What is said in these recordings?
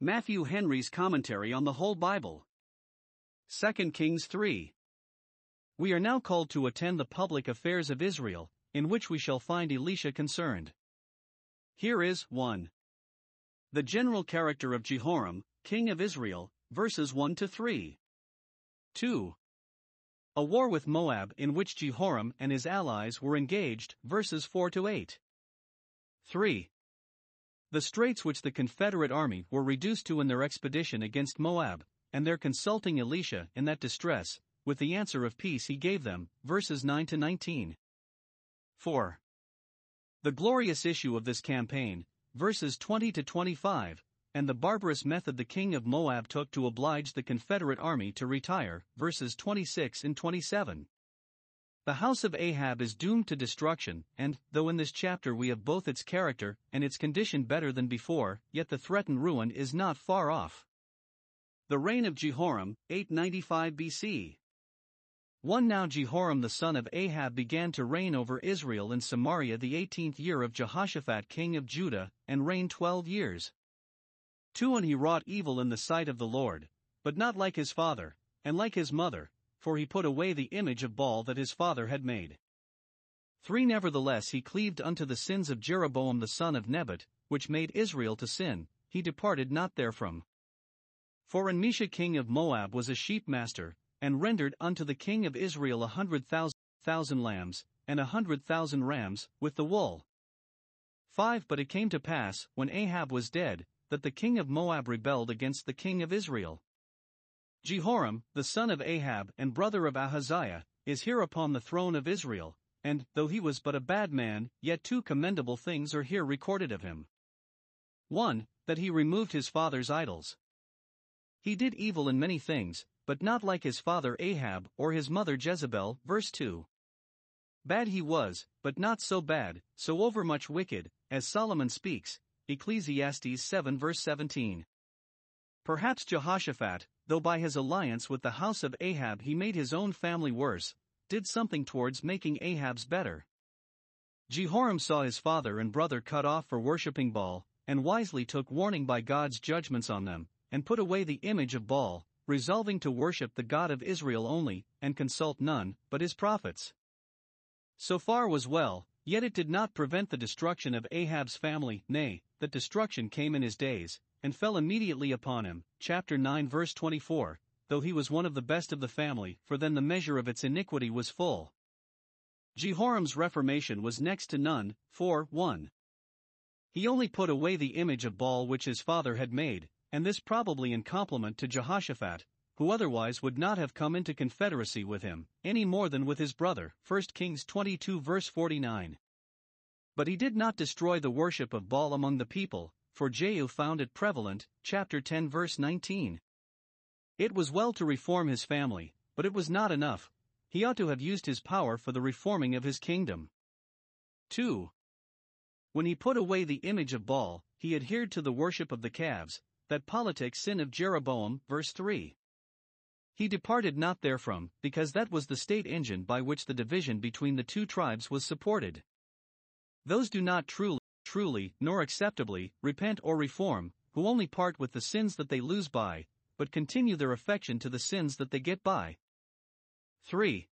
Matthew Henry's Commentary on the Whole Bible. 2 Kings 3. We are now called to attend the public affairs of Israel, in which we shall find Elisha concerned. Here is 1. The general character of Jehoram, king of Israel, verses 1 to 3. 2. A war with Moab in which Jehoram and his allies were engaged, verses 4 to 8. 3. The straits which the Confederate army were reduced to in their expedition against Moab, and their consulting Elisha in that distress, with the answer of peace he gave them, verses 9 to 19. 4. The glorious issue of this campaign, verses 20 to 25, and the barbarous method the king of Moab took to oblige the Confederate army to retire, verses 26 and 27. The house of Ahab is doomed to destruction, and, though in this chapter we have both its character and its condition better than before, yet the threatened ruin is not far off. The reign of Jehoram, 895 BC. 1 Now Jehoram the son of Ahab began to reign over Israel in Samaria the eighteenth year of Jehoshaphat king of Judah, and reigned twelve years. 2 And he wrought evil in the sight of the Lord, but not like his father, and like his mother, for he put away the image of Baal that his father had made. 3 Nevertheless he cleaved unto the sins of Jeroboam the son of Nebat, which made Israel to sin, he departed not therefrom. For in Mesha king of Moab was a sheepmaster, and rendered unto the king of Israel a hundred thousand lambs, and a hundred thousand rams, with the wool. 5 But it came to pass, when Ahab was dead, that the king of Moab rebelled against the king of Israel. Jehoram, the son of Ahab and brother of Ahaziah, is here upon the throne of Israel, and, though he was but a bad man, yet two commendable things are here recorded of him. 1. That he removed his father's idols. He did evil in many things, but not like his father Ahab or his mother Jezebel. Verse 2. Bad he was, but not so bad, so overmuch wicked, as Solomon speaks, Ecclesiastes 7 verse 17. Perhaps Jehoshaphat, though by his alliance with the house of Ahab he made his own family worse, did something towards making Ahab's better. Jehoram saw his father and brother cut off for worshipping Baal, and wisely took warning by God's judgments on them, and put away the image of Baal, resolving to worship the God of Israel only, and consult none but his prophets. So far was well, yet it did not prevent the destruction of Ahab's family, nay, that destruction came in his days, and fell immediately upon him. Chapter 9, verse 24. Though he was one of the best of the family, for then the measure of its iniquity was full. Jehoram's reformation was next to none, for 1. He only put away the image of Baal which his father had made, and this probably in compliment to Jehoshaphat, who otherwise would not have come into confederacy with him, any more than with his brother. 1 Kings 22 verse 49. But he did not destroy the worship of Baal among the people, for Jehu found it prevalent, chapter 10 verse 19. It was well to reform his family, but it was not enough, he ought to have used his power for the reforming of his kingdom. 2. When he put away the image of Baal, he adhered to the worship of the calves, that politic sin of Jeroboam, verse 3. He departed not therefrom, because that was the state engine by which the division between the two tribes was supported. Those do not truly, truly, nor acceptably, repent or reform, who only part with the sins that they lose by, but continue their affection to the sins that they get by. 3.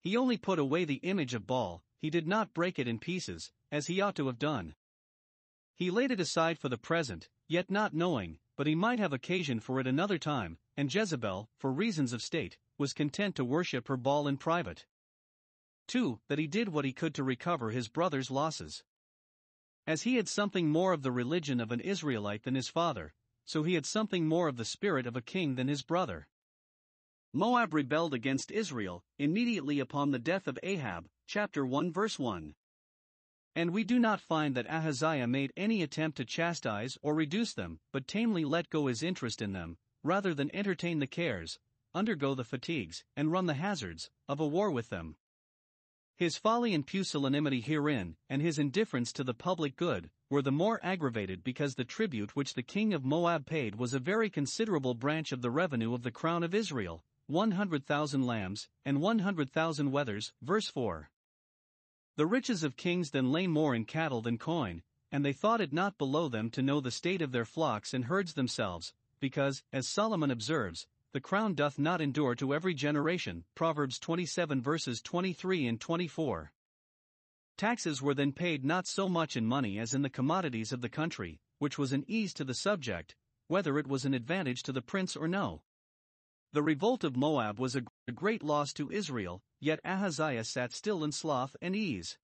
He only put away the image of Baal, he did not break it in pieces, as he ought to have done. He laid it aside for the present, yet not knowing, but he might have occasion for it another time, and Jezebel, for reasons of state, was content to worship her Baal in private. 2. That he did what he could to recover his brother's losses. As he had something more of the religion of an Israelite than his father, so he had something more of the spirit of a king than his brother. Moab rebelled against Israel, immediately upon the death of Ahab, chapter 1 verse 1. And we do not find that Ahaziah made any attempt to chastise or reduce them, but tamely let go his interest in them, rather than entertain the cares, undergo the fatigues, and run the hazards, of a war with them. His folly and pusillanimity herein, and his indifference to the public good, were the more aggravated because the tribute which the king of Moab paid was a very considerable branch of the revenue of the crown of Israel, 100,000 lambs, and 100,000 wethers. Verse 4. The riches of kings then lay more in cattle than coin, and they thought it not below them to know the state of their flocks and herds themselves, because, as Solomon observes, the crown doth not endure to every generation. Proverbs 27 verses 23 and 24. Taxes were then paid not so much in money as in the commodities of the country, which was an ease to the subject, whether it was an advantage to the prince or no. The revolt of Moab was a, great loss to Israel, yet Ahaziah sat still in sloth and ease.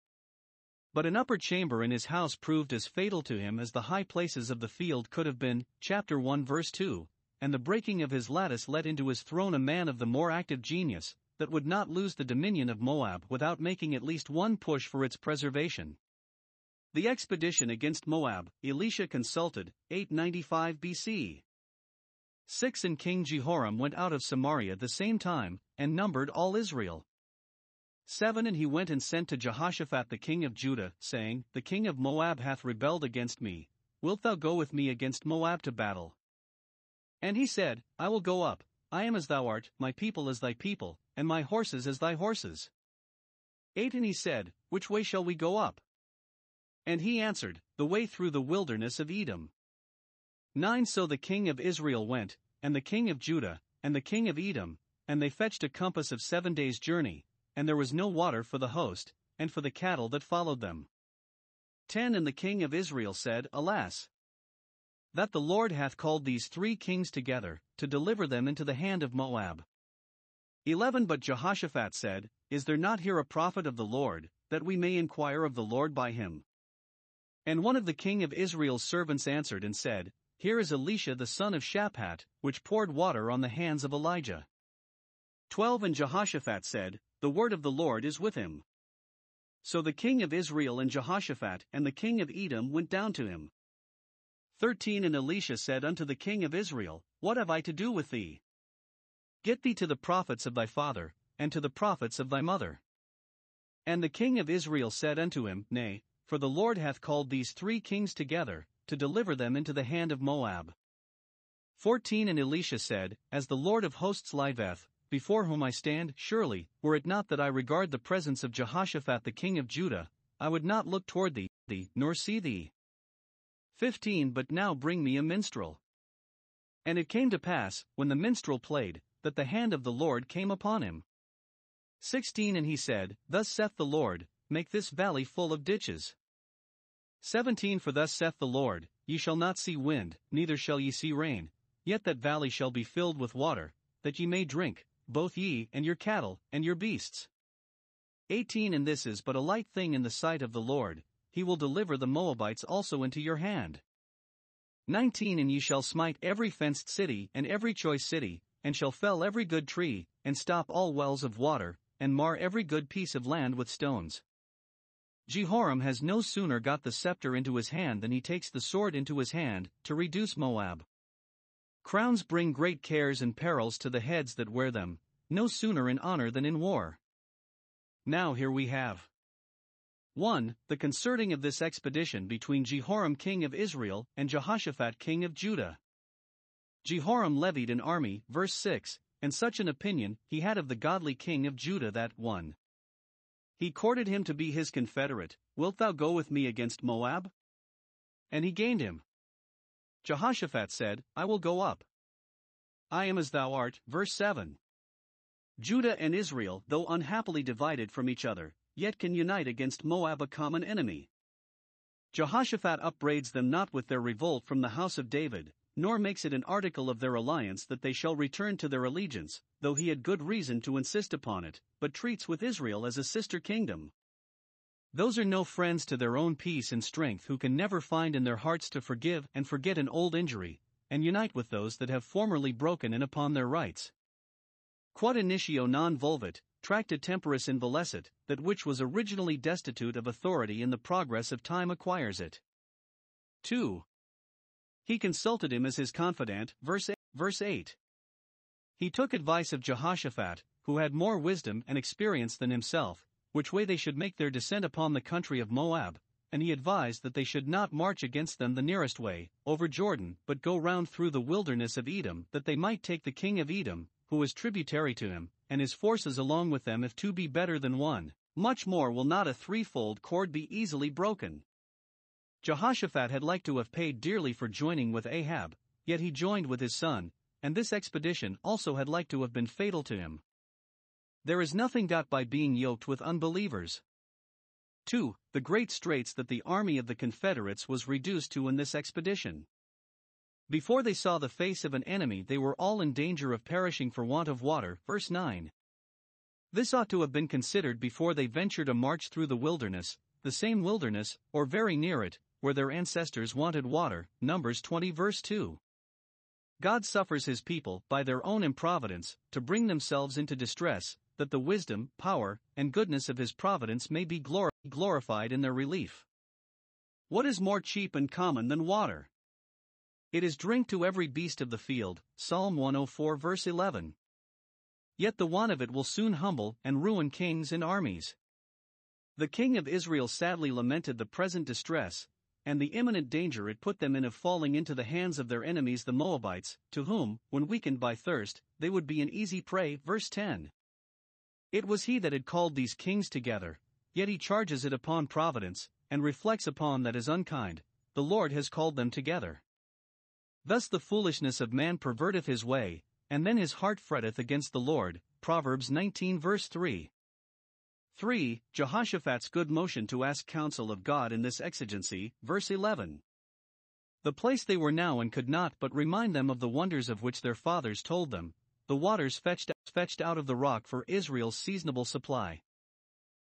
But an upper chamber in his house proved as fatal to him as the high places of the field could have been, chapter 1 verse 2, and the breaking of his lattice let into his throne a man of the more active genius, that would not lose the dominion of Moab without making at least one push for its preservation. The expedition against Moab, Elisha consulted, 895 BC. 6 and King Jehoram went out of Samaria the same time, and numbered all Israel. 7 And he went and sent to Jehoshaphat the king of Judah, saying, The king of Moab hath rebelled against me, wilt thou go with me against Moab to battle? And he said, I will go up, I am as thou art, my people as thy people, and my horses as thy horses. 8 And he said, Which way shall we go up? And he answered, The way through the wilderness of Edom. 9 So the king of Israel went, and the king of Judah, and the king of Edom, and they fetched a compass of seven days' journey, and there was no water for the host, and for the cattle that followed them. 10 And the king of Israel said, Alas! That the Lord hath called these three kings together, to deliver them into the hand of Moab. 11 But Jehoshaphat said, Is there not here a prophet of the Lord, that we may inquire of the Lord by him? And one of the king of Israel's servants answered and said, Here is Elisha the son of Shaphat, which poured water on the hands of Elijah. 12 And Jehoshaphat said, the word of the Lord is with him. So the king of Israel and Jehoshaphat and the king of Edom went down to him. 13 And Elisha said unto the king of Israel, What have I to do with thee? Get thee to the prophets of thy father, and to the prophets of thy mother. And the king of Israel said unto him, Nay, for the Lord hath called these three kings together, to deliver them into the hand of Moab. 14 And Elisha said, As the Lord of hosts liveth, before whom I stand, surely, were it not that I regard the presence of Jehoshaphat the king of Judah, I would not look toward thee, thee, nor see thee. 15 But now bring me a minstrel. And it came to pass, when the minstrel played, that the hand of the Lord came upon him. 16 And he said, Thus saith the Lord, Make this valley full of ditches. 17 For thus saith the Lord, Ye shall not see wind, neither shall ye see rain, yet that valley shall be filled with water, that ye may drink, both ye and your cattle and your beasts. 18 And this is but a light thing in the sight of the Lord, he will deliver the Moabites also into your hand. 19 And ye shall smite every fenced city and every choice city, and shall fell every good tree, and stop all wells of water, and mar every good piece of land with stones. Jehoram has no sooner got the scepter into his hand than he takes the sword into his hand, to reduce Moab. Crowns bring great cares and perils to the heads that wear them, no sooner in honor than in war. Now here we have 1. The concerting of this expedition between Jehoram king of Israel and Jehoshaphat king of Judah. Jehoram levied an army, verse 6, and such an opinion he had of the godly king of Judah that 1. He courted him to be his confederate, Wilt thou go with me against Moab? And he gained him. Jehoshaphat said, I will go up. I am as thou art. Verse 7. Judah and Israel, though unhappily divided from each other, yet can unite against Moab, a common enemy. Jehoshaphat upbraids them not with their revolt from the house of David, nor makes it an article of their alliance that they shall return to their allegiance, though he had good reason to insist upon it, but treats with Israel as a sister kingdom. Those are no friends to their own peace and strength who can never find in their hearts to forgive and forget an old injury, and unite with those that have formerly broken in upon their rights. Quod initio non volvit, tracta temporis involescit, that which was originally destitute of authority in the progress of time acquires it. 2. He consulted him as his confidant, verse 8. Verse 8. He took advice of Jehoshaphat, who had more wisdom and experience than himself, which way they should make their descent upon the country of Moab, and he advised that they should not march against them the nearest way, over Jordan, but go round through the wilderness of Edom, that they might take the king of Edom, who was tributary to him, and his forces along with them if two be better than one, much more will not a threefold cord be easily broken. Jehoshaphat had liked to have paid dearly for joining with Ahab, yet he joined with his son, and this expedition also had like to have been fatal to him. There is nothing got by being yoked with unbelievers. 2. The great straits that the army of the Confederates was reduced to in this expedition. Before they saw the face of an enemy, they were all in danger of perishing for want of water. Verse 9. This ought to have been considered before they ventured a march through the wilderness, the same wilderness, or very near it, where their ancestors wanted water. Numbers 20 verse 2. God suffers his people, by their own improvidence, to bring themselves into distress, that the wisdom, power, and goodness of his providence may be glor- glorified in their relief. What is more cheap and common than water? It is drink to every beast of the field. Psalm 104, verse 11. Yet the want of it will soon humble and ruin kings and armies. The king of Israel sadly lamented the present distress, and the imminent danger it put them in of falling into the hands of their enemies the Moabites, to whom, when weakened by thirst, they would be an easy prey. Verse 10. It was he that had called these kings together, yet he charges it upon providence, and reflects upon that as unkind, the Lord has called them together. Thus the foolishness of man perverteth his way, and then his heart fretteth against the Lord. Proverbs 19 verse 3. 3. Jehoshaphat's good motion to ask counsel of God in this exigency, verse 11. The place they were now in could not but remind them of the wonders of which their fathers told them, the waters fetched, fetched out of the rock for Israel's seasonable supply.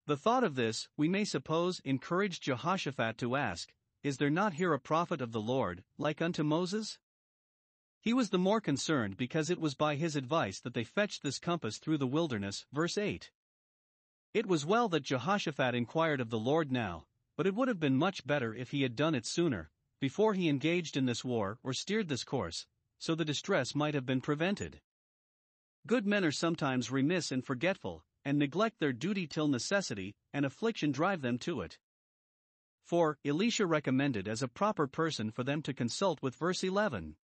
The thought of this, we may suppose, encouraged Jehoshaphat to ask, Is there not here a prophet of the Lord, like unto Moses? He was the more concerned because it was by his advice that they fetched this compass through the wilderness. Verse 8. It was well that Jehoshaphat inquired of the Lord now, but it would have been much better if he had done it sooner, before he engaged in this war or steered this course, so the distress might have been prevented. Good men are sometimes remiss and forgetful, and neglect their duty till necessity and affliction drive them to it. For Elisha recommended as a proper person for them to consult with verse 11.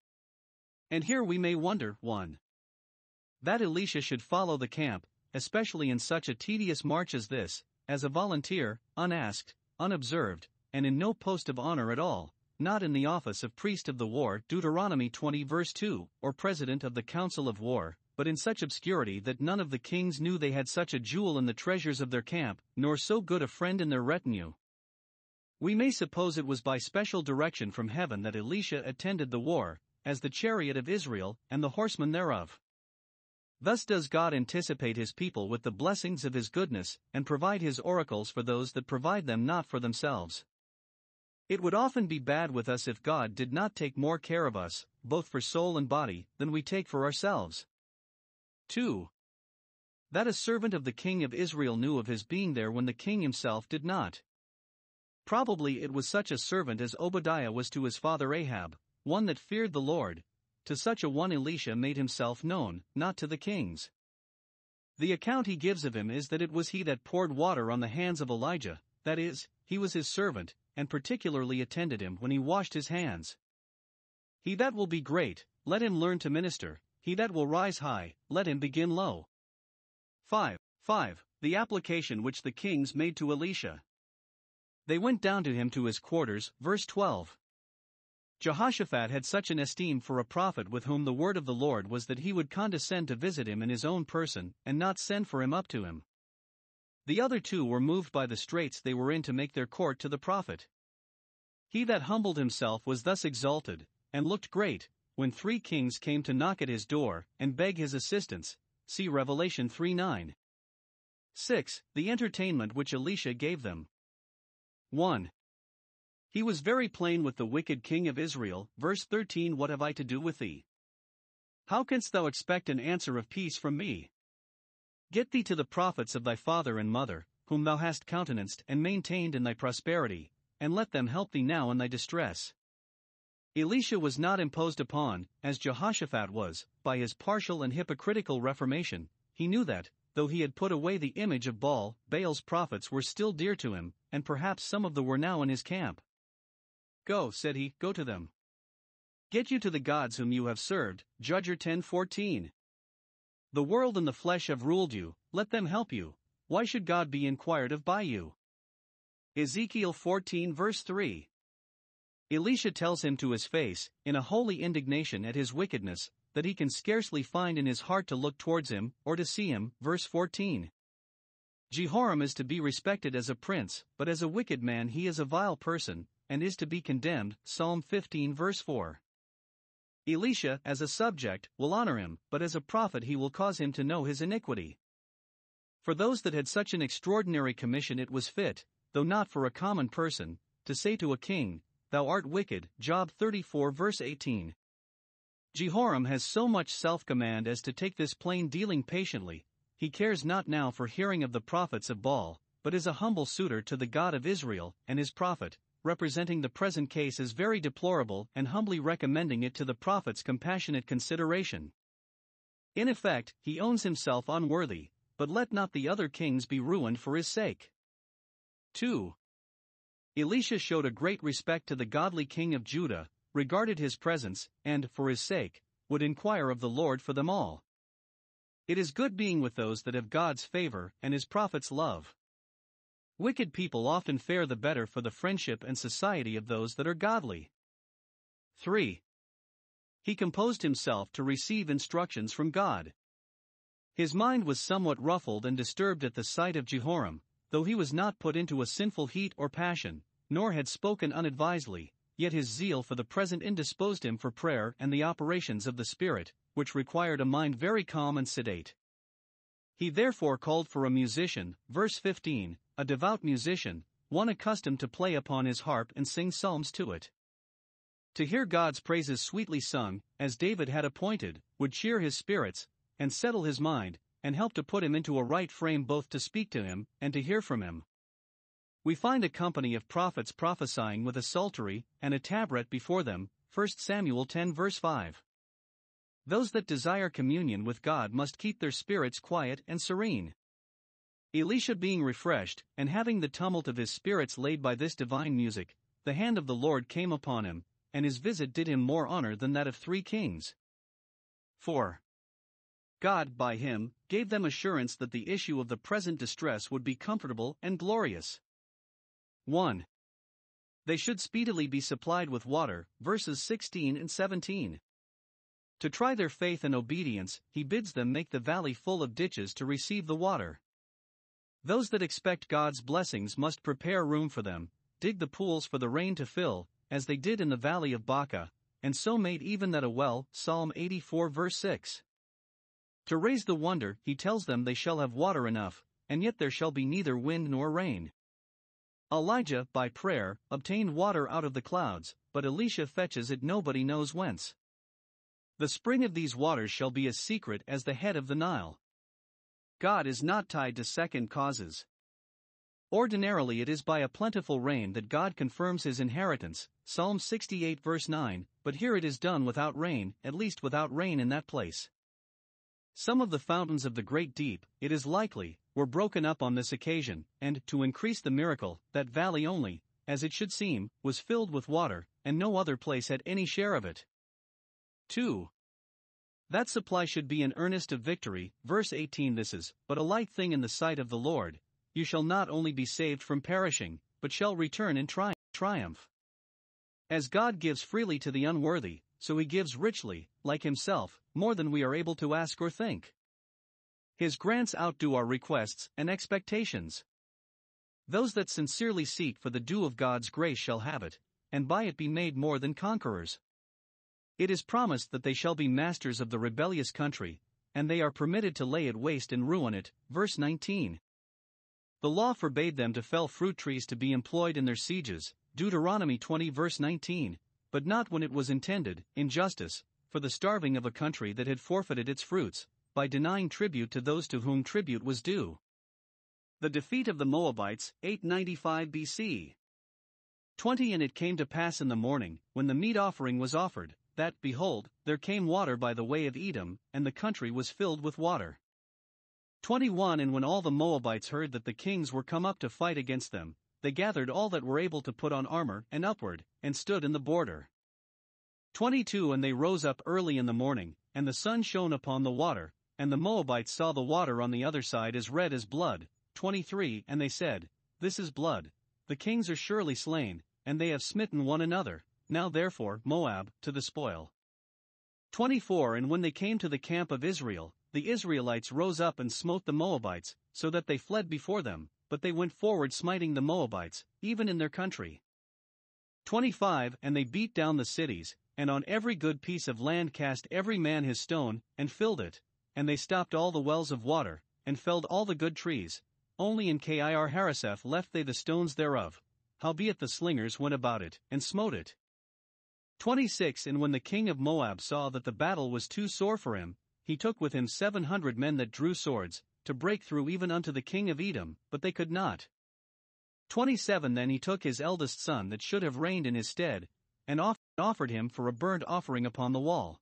And here we may wonder 1. That Elisha should follow the camp, especially in such a tedious march as this, as a volunteer, unasked, unobserved, and in no post of honor at all, not in the office of priest of the war, Deuteronomy 20 verse 2, or president of the council of war, but in such obscurity that none of the kings knew they had such a jewel in the treasures of their camp, nor so good a friend in their retinue. We may suppose it was by special direction from heaven that Elisha attended the war, as the chariot of Israel, and the horsemen thereof. Thus does God anticipate his people with the blessings of his goodness, and provide his oracles for those that provide them not for themselves. It would often be bad with us if God did not take more care of us, both for soul and body, than we take for ourselves. 2. That a servant of the king of Israel knew of his being there when the king himself did not. Probably it was such a servant as Obadiah was to his father Ahab, one that feared the Lord, to such a one Elisha made himself known, not to the kings. The account he gives of him is that it was he that poured water on the hands of Elijah, that is, he was his servant, and particularly attended him when he washed his hands. He that will be great, let him learn to minister, he that will rise high, let him begin low. 5. 5. The application which the kings made to Elisha. They went down to him to his quarters, verse 12. Jehoshaphat had such an esteem for a prophet with whom the word of the Lord was that he would condescend to visit him in his own person, and not send for him up to him. The other two were moved by the straits they were in to make their court to the prophet. He that humbled himself was thus exalted, and looked great, when three kings came to knock at his door and beg his assistance. See Revelation 3 9. 6. The entertainment which Elisha gave them. 1. He was very plain with the wicked king of Israel. Verse 13 What have I to do with thee? How canst thou expect an answer of peace from me? Get thee to the prophets of thy father and mother, whom thou hast countenanced and maintained in thy prosperity, and let them help thee now in thy distress. Elisha was not imposed upon, as Jehoshaphat was, by his partial and hypocritical reformation. He knew that, though he had put away the image of Baal, Baal's prophets were still dear to him, and perhaps some of them were now in his camp. Go, said he, go to them. Get you to the gods whom you have served, Judges 10:14. The world and the flesh have ruled you, let them help you. Why should God be inquired of by you? Ezekiel 14 verse 3. Elisha tells him to his face, in a holy indignation at his wickedness, that he can scarcely find in his heart to look towards him, or to see him. Verse 14. Jehoram is to be respected as a prince, but as a wicked man he is a vile person, and is to be condemned. Psalm 15 verse 4. Elisha, as a subject, will honor him, but as a prophet he will cause him to know his iniquity. For those that had such an extraordinary commission it was fit, though not for a common person, to say to a king, Thou art wicked. Job 34 verse 18. Jehoram has so much self command as to take this plain dealing patiently, he cares not now for hearing of the prophets of Baal, but is a humble suitor to the God of Israel and his prophet, representing the present case as very deplorable and humbly recommending it to the prophet's compassionate consideration. In effect, he owns himself unworthy, but let not the other kings be ruined for his sake. 2. Elisha showed a great respect to the godly king of Judah, regarded his presence, and, for his sake, would inquire of the Lord for them all. It is good being with those that have God's favor and his prophet's love. Wicked people often fare the better for the friendship and society of those that are godly. 3. He composed himself to receive instructions from God. His mind was somewhat ruffled and disturbed at the sight of Jehoram, though he was not put into a sinful heat or passion, nor had spoken unadvisedly, yet his zeal for the present indisposed him for prayer and the operations of the Spirit, which required a mind very calm and sedate. He therefore called for a musician, verse 15, a devout musician, one accustomed to play upon his harp and sing psalms to it. To hear God's praises sweetly sung, as David had appointed, would cheer his spirits, and settle his mind, and help to put him into a right frame both to speak to him and to hear from him we find a company of prophets prophesying with a psaltery and a tabret before them, 1 Samuel 10 verse 5. Those that desire communion with God must keep their spirits quiet and serene. Elisha being refreshed, and having the tumult of his spirits laid by this divine music, the hand of the Lord came upon him, and his visit did him more honor than that of three kings. 4. God, by him, gave them assurance that the issue of the present distress would be comfortable and glorious. 1. They should speedily be supplied with water, verses 16 and 17. To try their faith and obedience, he bids them make the valley full of ditches to receive the water. Those that expect God's blessings must prepare room for them, dig the pools for the rain to fill, as they did in the valley of Baca, and so made even that a well, Psalm 84 verse 6. To raise the wonder, he tells them they shall have water enough, and yet there shall be neither wind nor rain. Elijah, by prayer, obtained water out of the clouds, but Elisha fetches it nobody knows whence. The spring of these waters shall be as secret as the head of the Nile. God is not tied to second causes. Ordinarily, it is by a plentiful rain that God confirms his inheritance, Psalm 68 verse 9, but here it is done without rain, at least without rain in that place. Some of the fountains of the great deep, it is likely, were broken up on this occasion, and, to increase the miracle, that valley only, as it should seem, was filled with water, and no other place had any share of it. 2. That supply should be an earnest of victory, verse 18 This is, but a light thing in the sight of the Lord, you shall not only be saved from perishing, but shall return in tri- triumph. As God gives freely to the unworthy, so he gives richly, like himself, more than we are able to ask or think. His grants outdo our requests and expectations. Those that sincerely seek for the dew of God's grace shall have it, and by it be made more than conquerors. It is promised that they shall be masters of the rebellious country, and they are permitted to lay it waste and ruin it. Verse 19. The law forbade them to fell fruit trees to be employed in their sieges, Deuteronomy 20 verse 19, but not when it was intended, in justice, for the starving of a country that had forfeited its fruits, by denying tribute to those to whom tribute was due. The defeat of the Moabites, 895 BC. 20 And it came to pass in the morning, when the meat offering was offered, that, behold, there came water by the way of Edom, and the country was filled with water. 21 And when all the Moabites heard that the kings were come up to fight against them, they gathered all that were able to put on armor and upward, and stood in the border. 22 And they rose up early in the morning, and the sun shone upon the water, and the Moabites saw the water on the other side as red as blood. 23 And they said, This is blood. The kings are surely slain, and they have smitten one another. now therefore, Moab, to the spoil. 24 And when they came to the camp of Israel, the Israelites rose up and smote the Moabites, so that they fled before them, but they went forward smiting the Moabites, even in their country. 25 And they beat down the cities, and on every good piece of land cast every man his stone, and filled it, and they stopped all the wells of water, and felled all the good trees, only in Kir Haraseth left they the stones thereof, howbeit the slingers went about it, and smote it. 26 And when the king of Moab saw that the battle was too sore for him, he took with him seven hundred men that drew swords, to break through even unto the king of Edom, but they could not. 27 Then he took his eldest son that should have reigned in his stead, and offered him for a burnt offering upon the wall.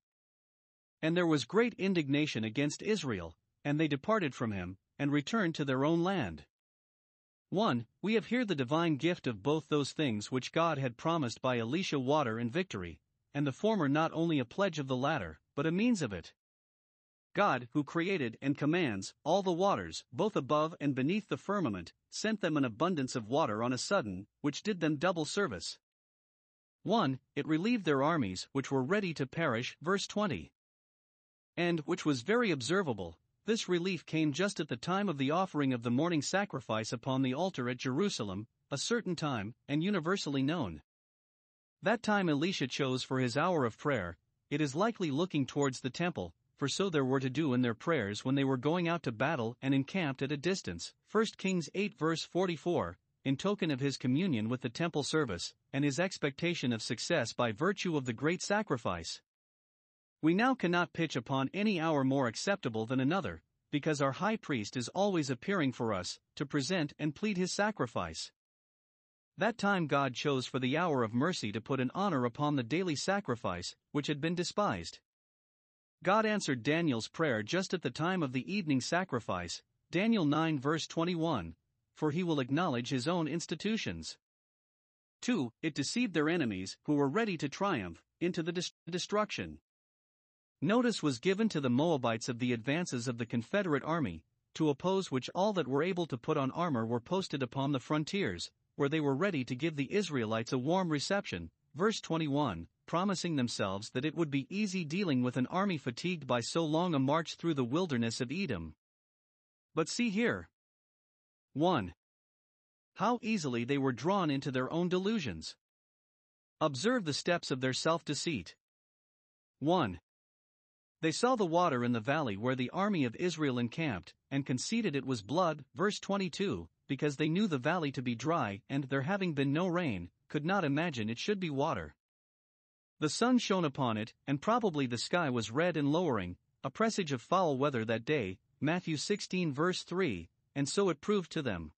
And there was great indignation against Israel, and they departed from him, and returned to their own land. 1. We have here the divine gift of both those things which God had promised by Elisha water and victory, and the former not only a pledge of the latter, but a means of it. God, who created and commands all the waters, both above and beneath the firmament, sent them an abundance of water on a sudden, which did them double service. 1. It relieved their armies, which were ready to perish, verse 20. And, which was very observable, this relief came just at the time of the offering of the morning sacrifice upon the altar at Jerusalem, a certain time, and universally known. That time Elisha chose for his hour of prayer, it is likely looking towards the temple, for so there were to do in their prayers when they were going out to battle and encamped at a distance. 1 Kings 8 verse 44, in token of his communion with the temple service, and his expectation of success by virtue of the great sacrifice. We now cannot pitch upon any hour more acceptable than another, because our high priest is always appearing for us, to present and plead his sacrifice. That time God chose for the hour of mercy to put an honor upon the daily sacrifice, which had been despised. God answered Daniel's prayer just at the time of the evening sacrifice, Daniel 9 verse 21, for he will acknowledge his own institutions. 2. It deceived their enemies, who were ready to triumph, into the destruction. Notice was given to the Moabites of the advances of the Confederate army, to oppose which all that were able to put on armor were posted upon the frontiers, where they were ready to give the Israelites a warm reception. Verse 21, promising themselves that it would be easy dealing with an army fatigued by so long a march through the wilderness of Edom. But see here. 1. How easily they were drawn into their own delusions. Observe the steps of their self deceit. 1. They saw the water in the valley where the army of Israel encamped, and conceded it was blood, verse 22, because they knew the valley to be dry, and there having been no rain, could not imagine it should be water. The sun shone upon it, and probably the sky was red and lowering, a presage of foul weather that day, Matthew 16 verse 3, and so it proved to them.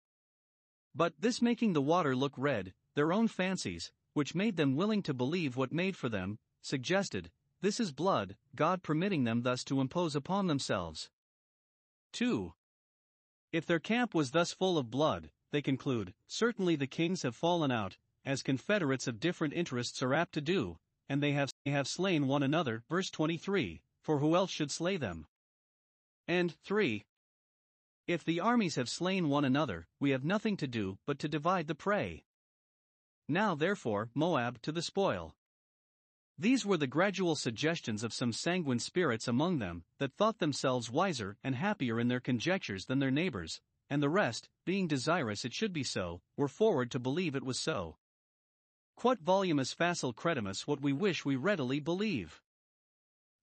But this making the water look red, their own fancies, which made them willing to believe what made for them, suggested, this is blood, God permitting them thus to impose upon themselves. 2. If their camp was thus full of blood, they conclude, certainly the kings have fallen out, as confederates of different interests are apt to do, and they have, they have slain one another. Verse 23 For who else should slay them? And 3. If the armies have slain one another, we have nothing to do but to divide the prey. Now, therefore, Moab to the spoil. These were the gradual suggestions of some sanguine spirits among them, that thought themselves wiser and happier in their conjectures than their neighbors, and the rest, being desirous it should be so, were forward to believe it was so. Quod volumus facile credimus what we wish we readily believe.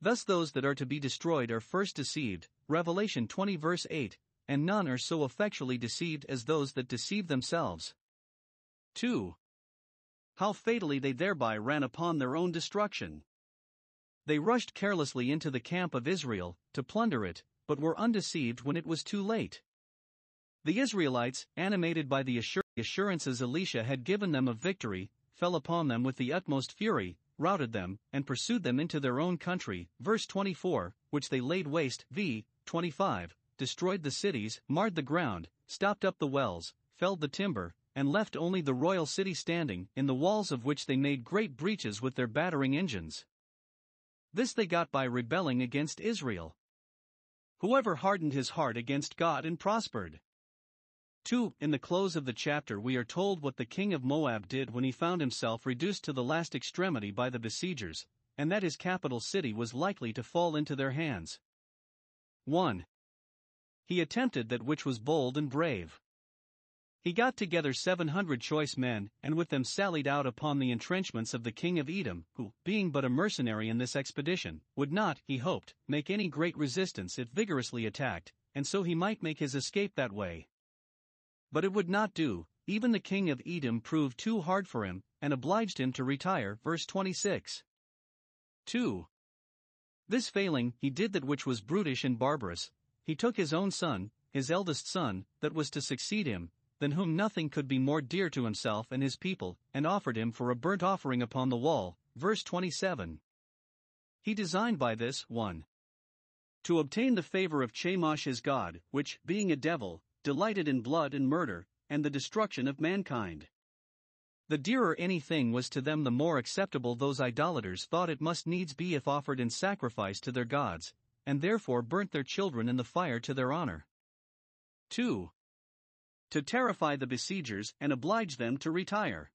Thus those that are to be destroyed are first deceived, Revelation 20 verse 8, and none are so effectually deceived as those that deceive themselves. 2 how fatally they thereby ran upon their own destruction. They rushed carelessly into the camp of Israel, to plunder it, but were undeceived when it was too late. The Israelites, animated by the assurances Elisha had given them of victory, fell upon them with the utmost fury, routed them, and pursued them into their own country. Verse 24, which they laid waste, v. 25, destroyed the cities, marred the ground, stopped up the wells, felled the timber, and left only the royal city standing, in the walls of which they made great breaches with their battering engines. This they got by rebelling against Israel. Whoever hardened his heart against God and prospered. 2. In the close of the chapter, we are told what the king of Moab did when he found himself reduced to the last extremity by the besiegers, and that his capital city was likely to fall into their hands. 1. He attempted that which was bold and brave. He got together 700 choice men, and with them sallied out upon the entrenchments of the king of Edom, who, being but a mercenary in this expedition, would not, he hoped, make any great resistance if vigorously attacked, and so he might make his escape that way. But it would not do, even the king of Edom proved too hard for him, and obliged him to retire. Verse 26. 2. This failing, he did that which was brutish and barbarous. He took his own son, his eldest son, that was to succeed him, than whom nothing could be more dear to himself and his people, and offered him for a burnt offering upon the wall. Verse 27. He designed by this 1. To obtain the favor of Chemosh his god, which, being a devil, delighted in blood and murder, and the destruction of mankind. The dearer anything was to them, the more acceptable those idolaters thought it must needs be if offered in sacrifice to their gods, and therefore burnt their children in the fire to their honor. 2. To terrify the besiegers and oblige them to retire.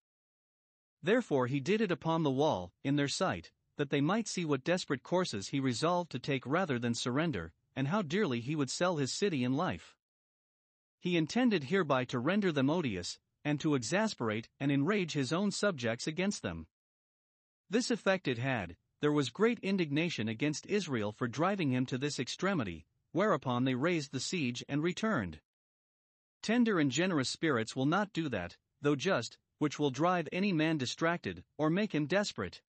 Therefore he did it upon the wall, in their sight, that they might see what desperate courses he resolved to take rather than surrender, and how dearly he would sell his city and life. He intended hereby to render them odious, and to exasperate and enrage his own subjects against them. This effect it had, there was great indignation against Israel for driving him to this extremity, whereupon they raised the siege and returned. Tender and generous spirits will not do that, though just, which will drive any man distracted, or make him desperate.